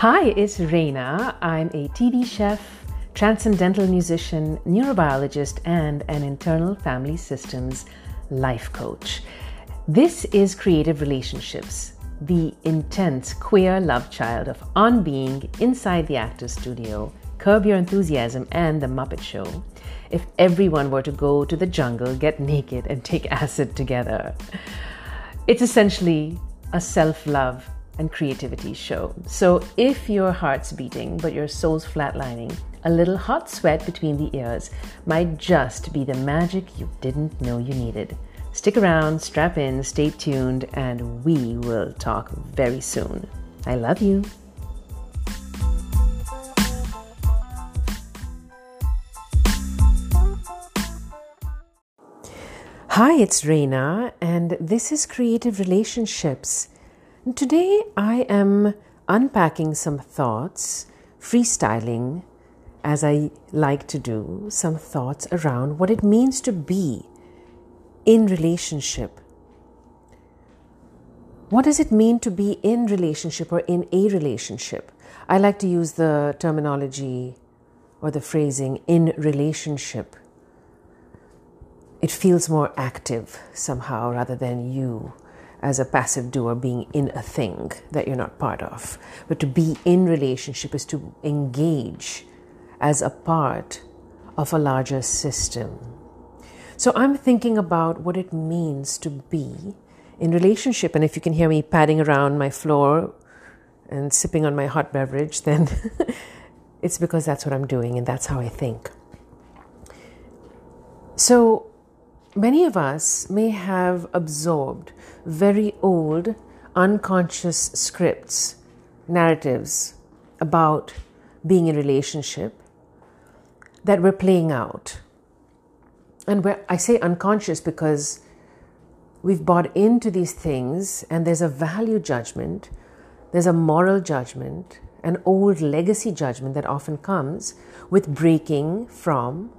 Hi, it's Rayna. I'm a TV chef, transcendental musician, neurobiologist, and an internal family systems life coach. This is Creative Relationships, the intense queer love child of On Being inside the Actors Studio, Curb Your Enthusiasm, and The Muppet Show. If everyone were to go to the jungle, get naked, and take acid together, it's essentially a self love and creativity show. So if your heart's beating but your soul's flatlining, a little hot sweat between the ears might just be the magic you didn't know you needed. Stick around, strap in, stay tuned, and we will talk very soon. I love you. Hi, it's Rayna, and this is Creative Relationships. Today I am unpacking some thoughts, freestyling, as I like to do, some thoughts around what it means to be in relationship. What does it mean to be in relationship or in a relationship? I like to use the terminology or the phrasing in relationship. It feels more active somehow rather than you as a passive doer being in a thing that you're not part of. But to be in relationship is to engage as a part of a larger system. So I'm thinking about what it means to be in relationship. And if you can hear me padding around my floor and sipping on my hot beverage, then it's because that's what I'm doing and that's how I think. So many of us may have absorbed very old, unconscious scripts, narratives about being in relationship that we're playing out. And where I say unconscious because we've bought into these things and there's a value judgment, there's a moral judgment, an old legacy judgment that often comes with breaking from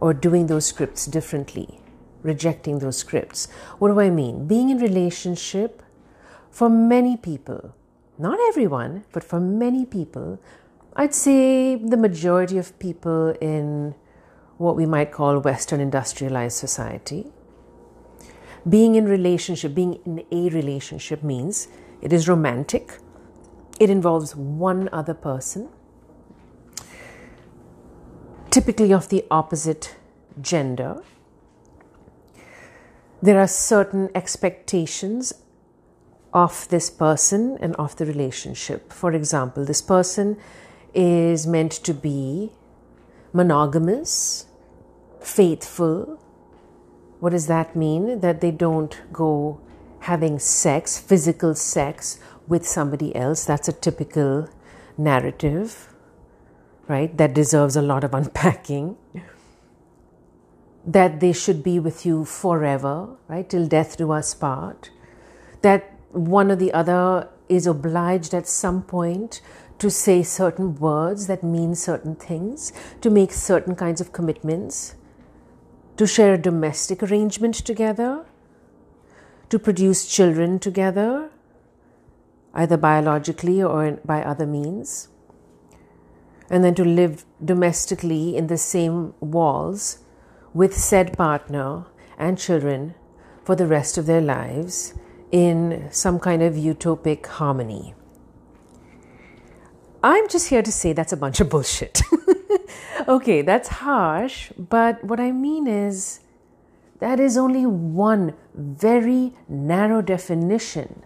or doing those scripts differently, rejecting those scripts. What do I mean? Being in relationship for many people, not everyone, but for many people, I'd say the majority of people in what we might call Western industrialized society. Being in relationship, being in a relationship means it is romantic. It involves one other person typically of the opposite gender. There are certain expectations of this person and of the relationship. For example, this person is meant to be monogamous, faithful. What does that mean? That they don't go having sex, physical sex, with somebody else. That's a typical narrative right? That deserves a lot of unpacking. That they should be with you forever, right? Till death do us part. That one or the other is obliged at some point to say certain words that mean certain things, to make certain kinds of commitments, to share a domestic arrangement together, to produce children together, either biologically or by other means and then to live domestically in the same walls with said partner and children for the rest of their lives in some kind of utopic harmony. I'm just here to say that's a bunch of bullshit. okay, that's harsh, but what I mean is that is only one very narrow definition.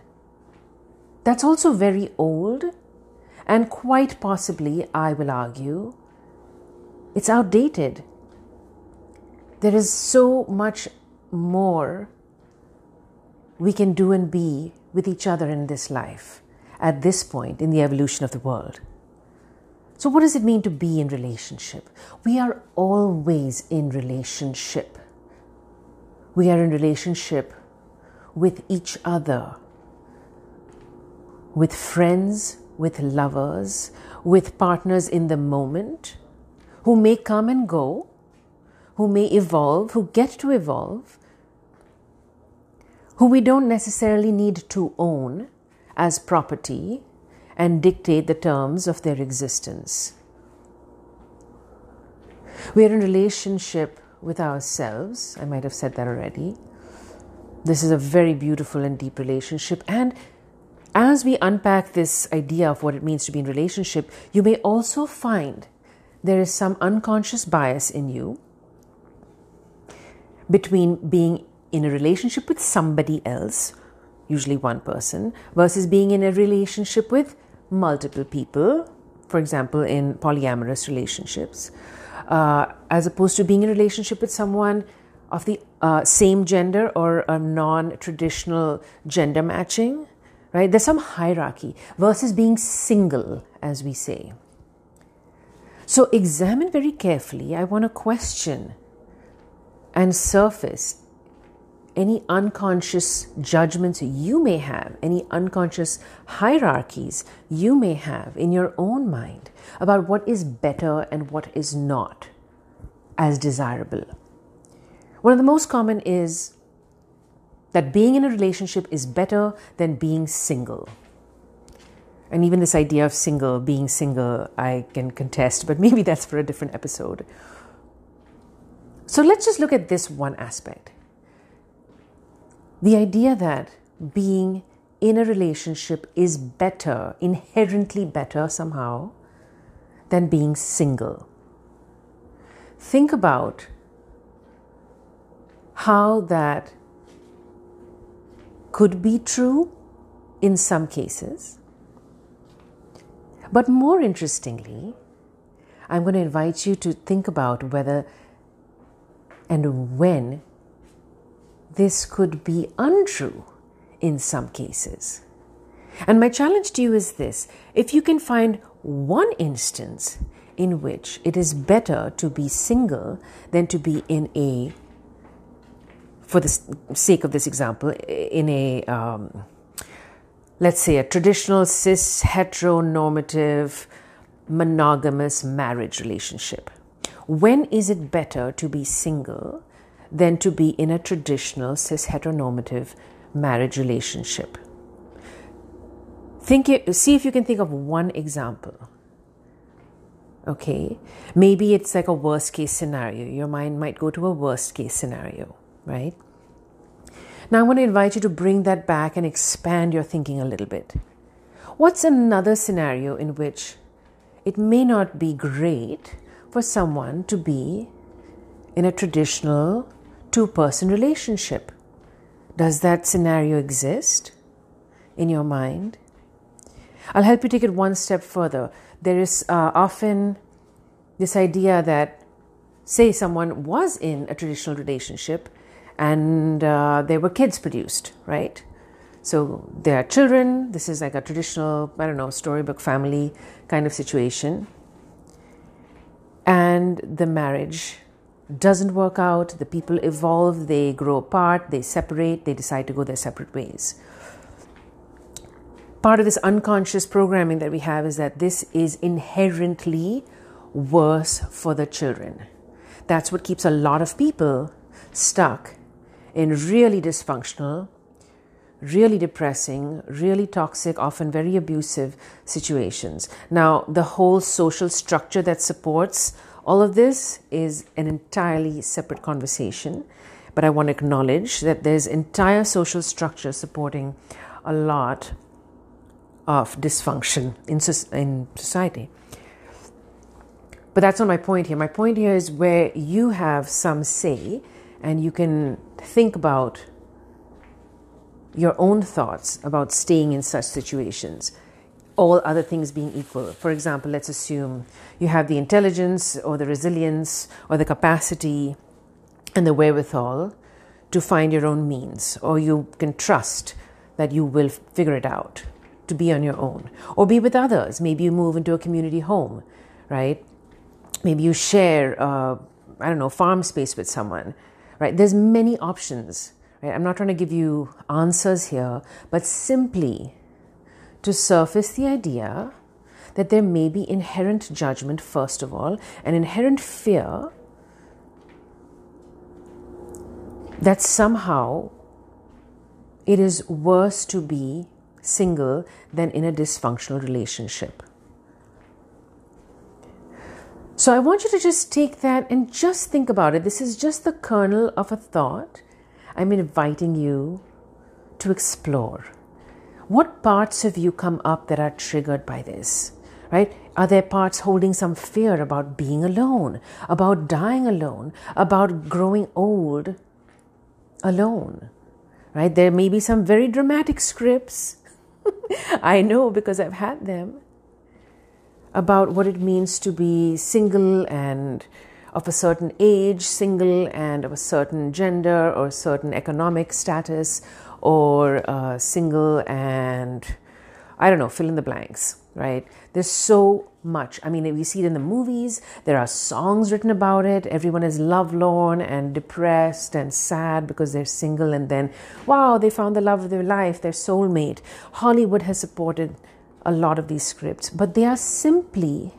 That's also very old and quite possibly, I will argue, it's outdated. There is so much more we can do and be with each other in this life at this point in the evolution of the world. So, what does it mean to be in relationship? We are always in relationship. We are in relationship with each other, with friends, with lovers, with partners in the moment, who may come and go, who may evolve, who get to evolve, who we don't necessarily need to own as property, and dictate the terms of their existence. We are in relationship with ourselves. I might have said that already. This is a very beautiful and deep relationship. And as we unpack this idea of what it means to be in relationship, you may also find there is some unconscious bias in you between being in a relationship with somebody else, usually one person, versus being in a relationship with multiple people, for example, in polyamorous relationships, uh, as opposed to being in a relationship with someone of the uh, same gender or a non traditional gender matching, right? There's some hierarchy versus being single, as we say. So examine very carefully. I want to question and surface any unconscious judgments you may have, any unconscious hierarchies you may have in your own mind about what is better and what is not as desirable. One of the most common is that being in a relationship is better than being single. And even this idea of single, being single, I can contest, but maybe that's for a different episode. So let's just look at this one aspect the idea that being in a relationship is better, inherently better somehow, than being single. Think about how that could be true in some cases. But more interestingly, I'm going to invite you to think about whether and when this could be untrue in some cases. And my challenge to you is this if you can find one instance in which it is better to be single than to be in a, for the sake of this example, in a, um, let's say, a traditional cis heteronormative monogamous marriage relationship. When is it better to be single than to be in a traditional cis heteronormative marriage relationship. Think see if you can think of one example. Okay, maybe it's like a worst case scenario. Your mind might go to a worst case scenario, right? Now, I want to invite you to bring that back and expand your thinking a little bit. What's another scenario in which it may not be great for someone to be in a traditional two person relationship. Does that scenario exist in your mind? I'll help you take it one step further. There is uh, often this idea that, say, someone was in a traditional relationship and uh, there were kids produced, right? So there are children. This is like a traditional, I don't know, storybook family kind of situation. And the marriage doesn't work out, the people evolve, they grow apart, they separate, they decide to go their separate ways. Part of this unconscious programming that we have is that this is inherently worse for the children. That's what keeps a lot of people stuck in really dysfunctional, really depressing, really toxic, often very abusive situations. Now, the whole social structure that supports all of this is an entirely separate conversation, but I want to acknowledge that there's entire social structure supporting a lot of dysfunction in, in society. But that's not my point here. My point here is where you have some say and you can think about your own thoughts about staying in such situations all other things being equal. For example, let's assume you have the intelligence or the resilience or the capacity and the wherewithal to find your own means, or you can trust that you will figure it out to be on your own, or be with others. Maybe you move into a community home, right? Maybe you share, uh, I don't know, farm space with someone, right? There's many options, right? I'm not trying to give you answers here, but simply to surface the idea that there may be inherent judgment, first of all, an inherent fear that somehow it is worse to be single than in a dysfunctional relationship. So I want you to just take that and just think about it. This is just the kernel of a thought. I'm inviting you to explore. What parts of you come up that are triggered by this? Right? Are there parts holding some fear about being alone, about dying alone, about growing old alone? Right? There may be some very dramatic scripts. I know because I've had them about what it means to be single and of a certain age, single and of a certain gender or certain economic status, or uh, single and I don't know, fill in the blanks, right? There's so much. I mean, we see it in the movies, there are songs written about it. Everyone is lovelorn and depressed and sad because they're single, and then, wow, they found the love of their life, their soulmate. Hollywood has supported a lot of these scripts, but they are simply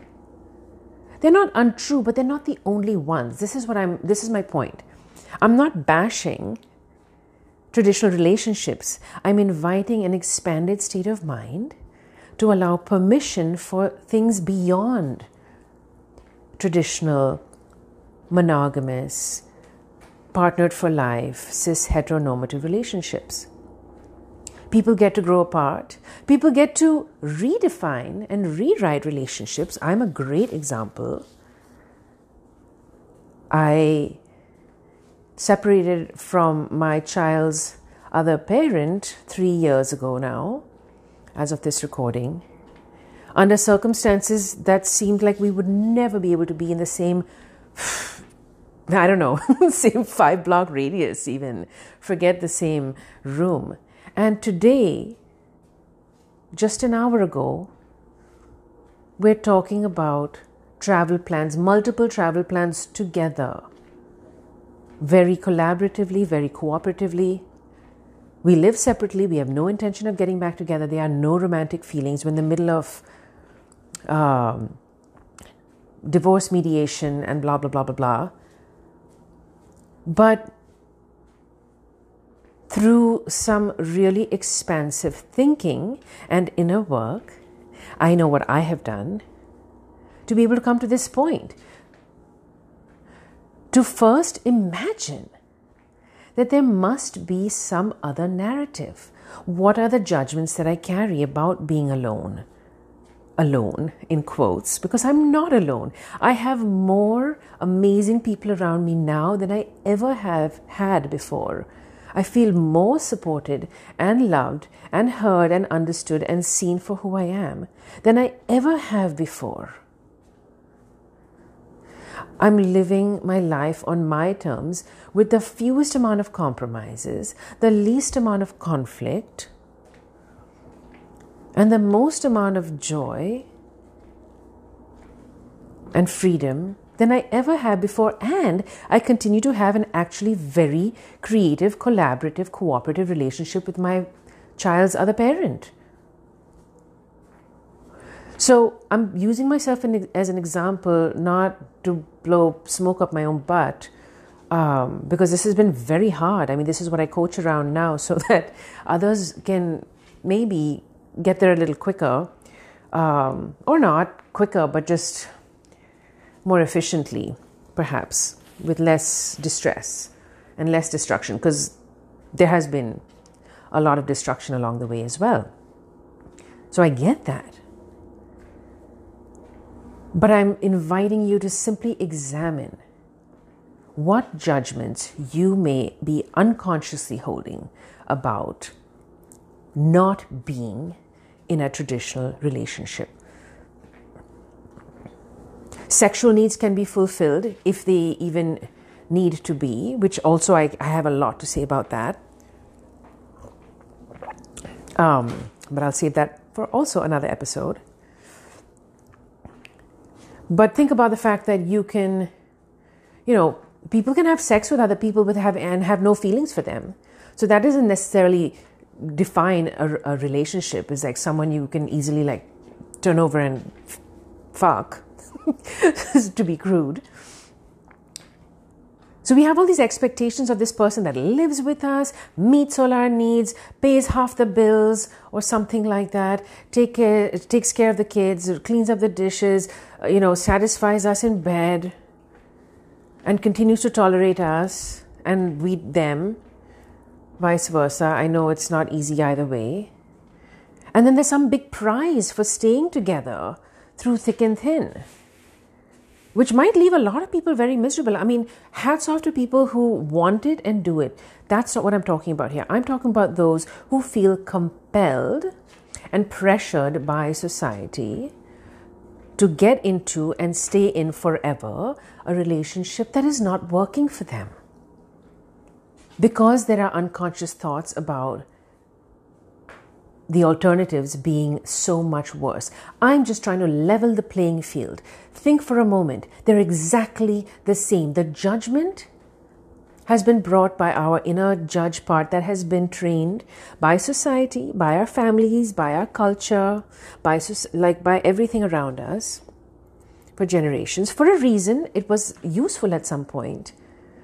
they're not untrue, but they're not the only ones. This is what I'm this is my point. I'm not bashing traditional relationships. I'm inviting an expanded state of mind to allow permission for things beyond traditional monogamous partnered for life cis heteronormative relationships people get to grow apart people get to redefine and rewrite relationships i'm a great example i separated from my child's other parent three years ago now, as of this recording, under circumstances that seemed like we would never be able to be in the same, I don't know, same five block radius, even. Forget the same room. And today, just an hour ago, we're talking about travel plans, multiple travel plans together very collaboratively, very cooperatively. We live separately. We have no intention of getting back together. There are no romantic feelings. We're in the middle of um, divorce mediation and blah, blah, blah, blah, blah. But through some really expansive thinking and inner work, I know what I have done to be able to come to this point to first imagine that there must be some other narrative. What are the judgments that I carry about being alone? Alone, in quotes, because I'm not alone. I have more amazing people around me now than I ever have had before. I feel more supported and loved and heard and understood and seen for who I am than I ever have before. I'm living my life on my terms with the fewest amount of compromises, the least amount of conflict, and the most amount of joy and freedom than I ever have before. And I continue to have an actually very creative, collaborative, cooperative relationship with my child's other parent. So I'm using myself in, as an example, not to blow smoke up my own butt, um, because this has been very hard. I mean, this is what I coach around now, so that others can maybe get there a little quicker, um, or not quicker, but just more efficiently, perhaps, with less distress and less destruction, because there has been a lot of destruction along the way as well. So I get that. But I'm inviting you to simply examine what judgments you may be unconsciously holding about not being in a traditional relationship. Sexual needs can be fulfilled if they even need to be, which also I, I have a lot to say about that. Um, but I'll save that for also another episode. But think about the fact that you can, you know, people can have sex with other people but have and have no feelings for them. So that doesn't necessarily define a, a relationship. It's like someone you can easily like turn over and fuck, to be crude. So we have all these expectations of this person that lives with us, meets all our needs, pays half the bills or something like that, take care, takes care of the kids, cleans up the dishes, uh, you know, satisfies us in bed, and continues to tolerate us and we them. Vice versa. I know it's not easy either way. And then there's some big prize for staying together through thick and thin which might leave a lot of people very miserable. I mean, hats off to people who want it and do it. That's not what I'm talking about here. I'm talking about those who feel compelled and pressured by society to get into and stay in forever a relationship that is not working for them. Because there are unconscious thoughts about the alternatives being so much worse. I'm just trying to level the playing field. Think for a moment, they're exactly the same. The judgment has been brought by our inner judge part that has been trained by society, by our families, by our culture, by like by everything around us for generations. For a reason, it was useful at some point,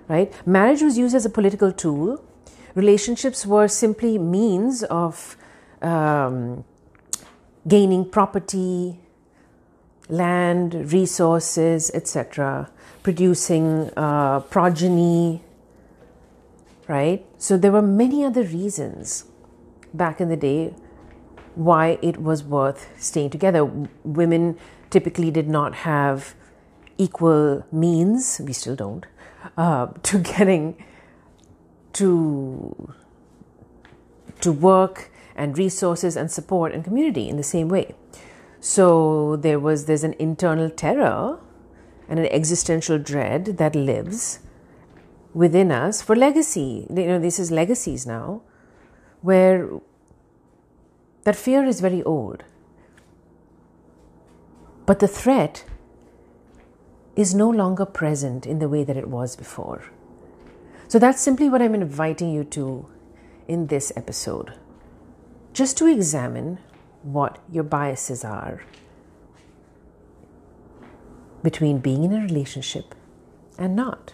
right? Marriage was used as a political tool. Relationships were simply means of um, gaining property, land, resources, etc., producing uh, progeny, right? So there were many other reasons back in the day why it was worth staying together. Women typically did not have equal means, we still don't, uh, to getting to to work and resources and support and community in the same way. So there was there's an internal terror and an existential dread that lives within us for legacy. You know, this is legacies now, where that fear is very old. But the threat is no longer present in the way that it was before. So that's simply what I'm inviting you to in this episode just to examine what your biases are between being in a relationship and not.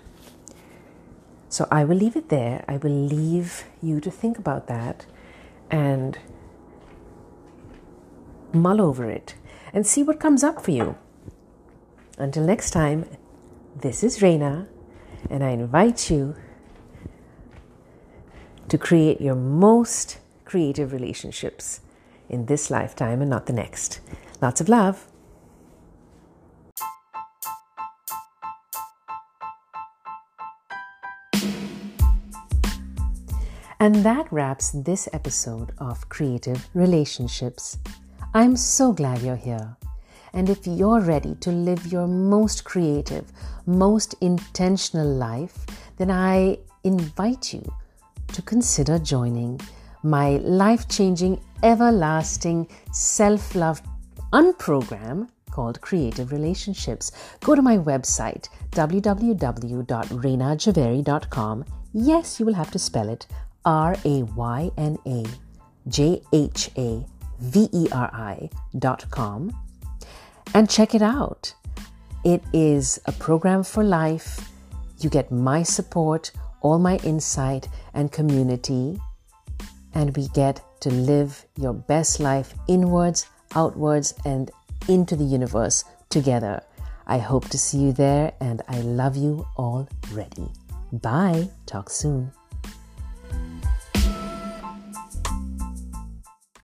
So I will leave it there. I will leave you to think about that and mull over it and see what comes up for you. Until next time, this is Rayna, and I invite you to create your most creative relationships in this lifetime and not the next. Lots of love. And that wraps this episode of Creative Relationships. I'm so glad you're here. And if you're ready to live your most creative, most intentional life, then I invite you to consider joining my life changing, everlasting, self love unprogram called Creative Relationships. Go to my website www.raynajhaveri.com. Yes, you will have to spell it R A Y N A J H A V E R I.com and check it out. It is a program for life. You get my support, all my insight and community and we get to live your best life inwards, outwards, and into the universe together. I hope to see you there, and I love you already. Bye. Talk soon.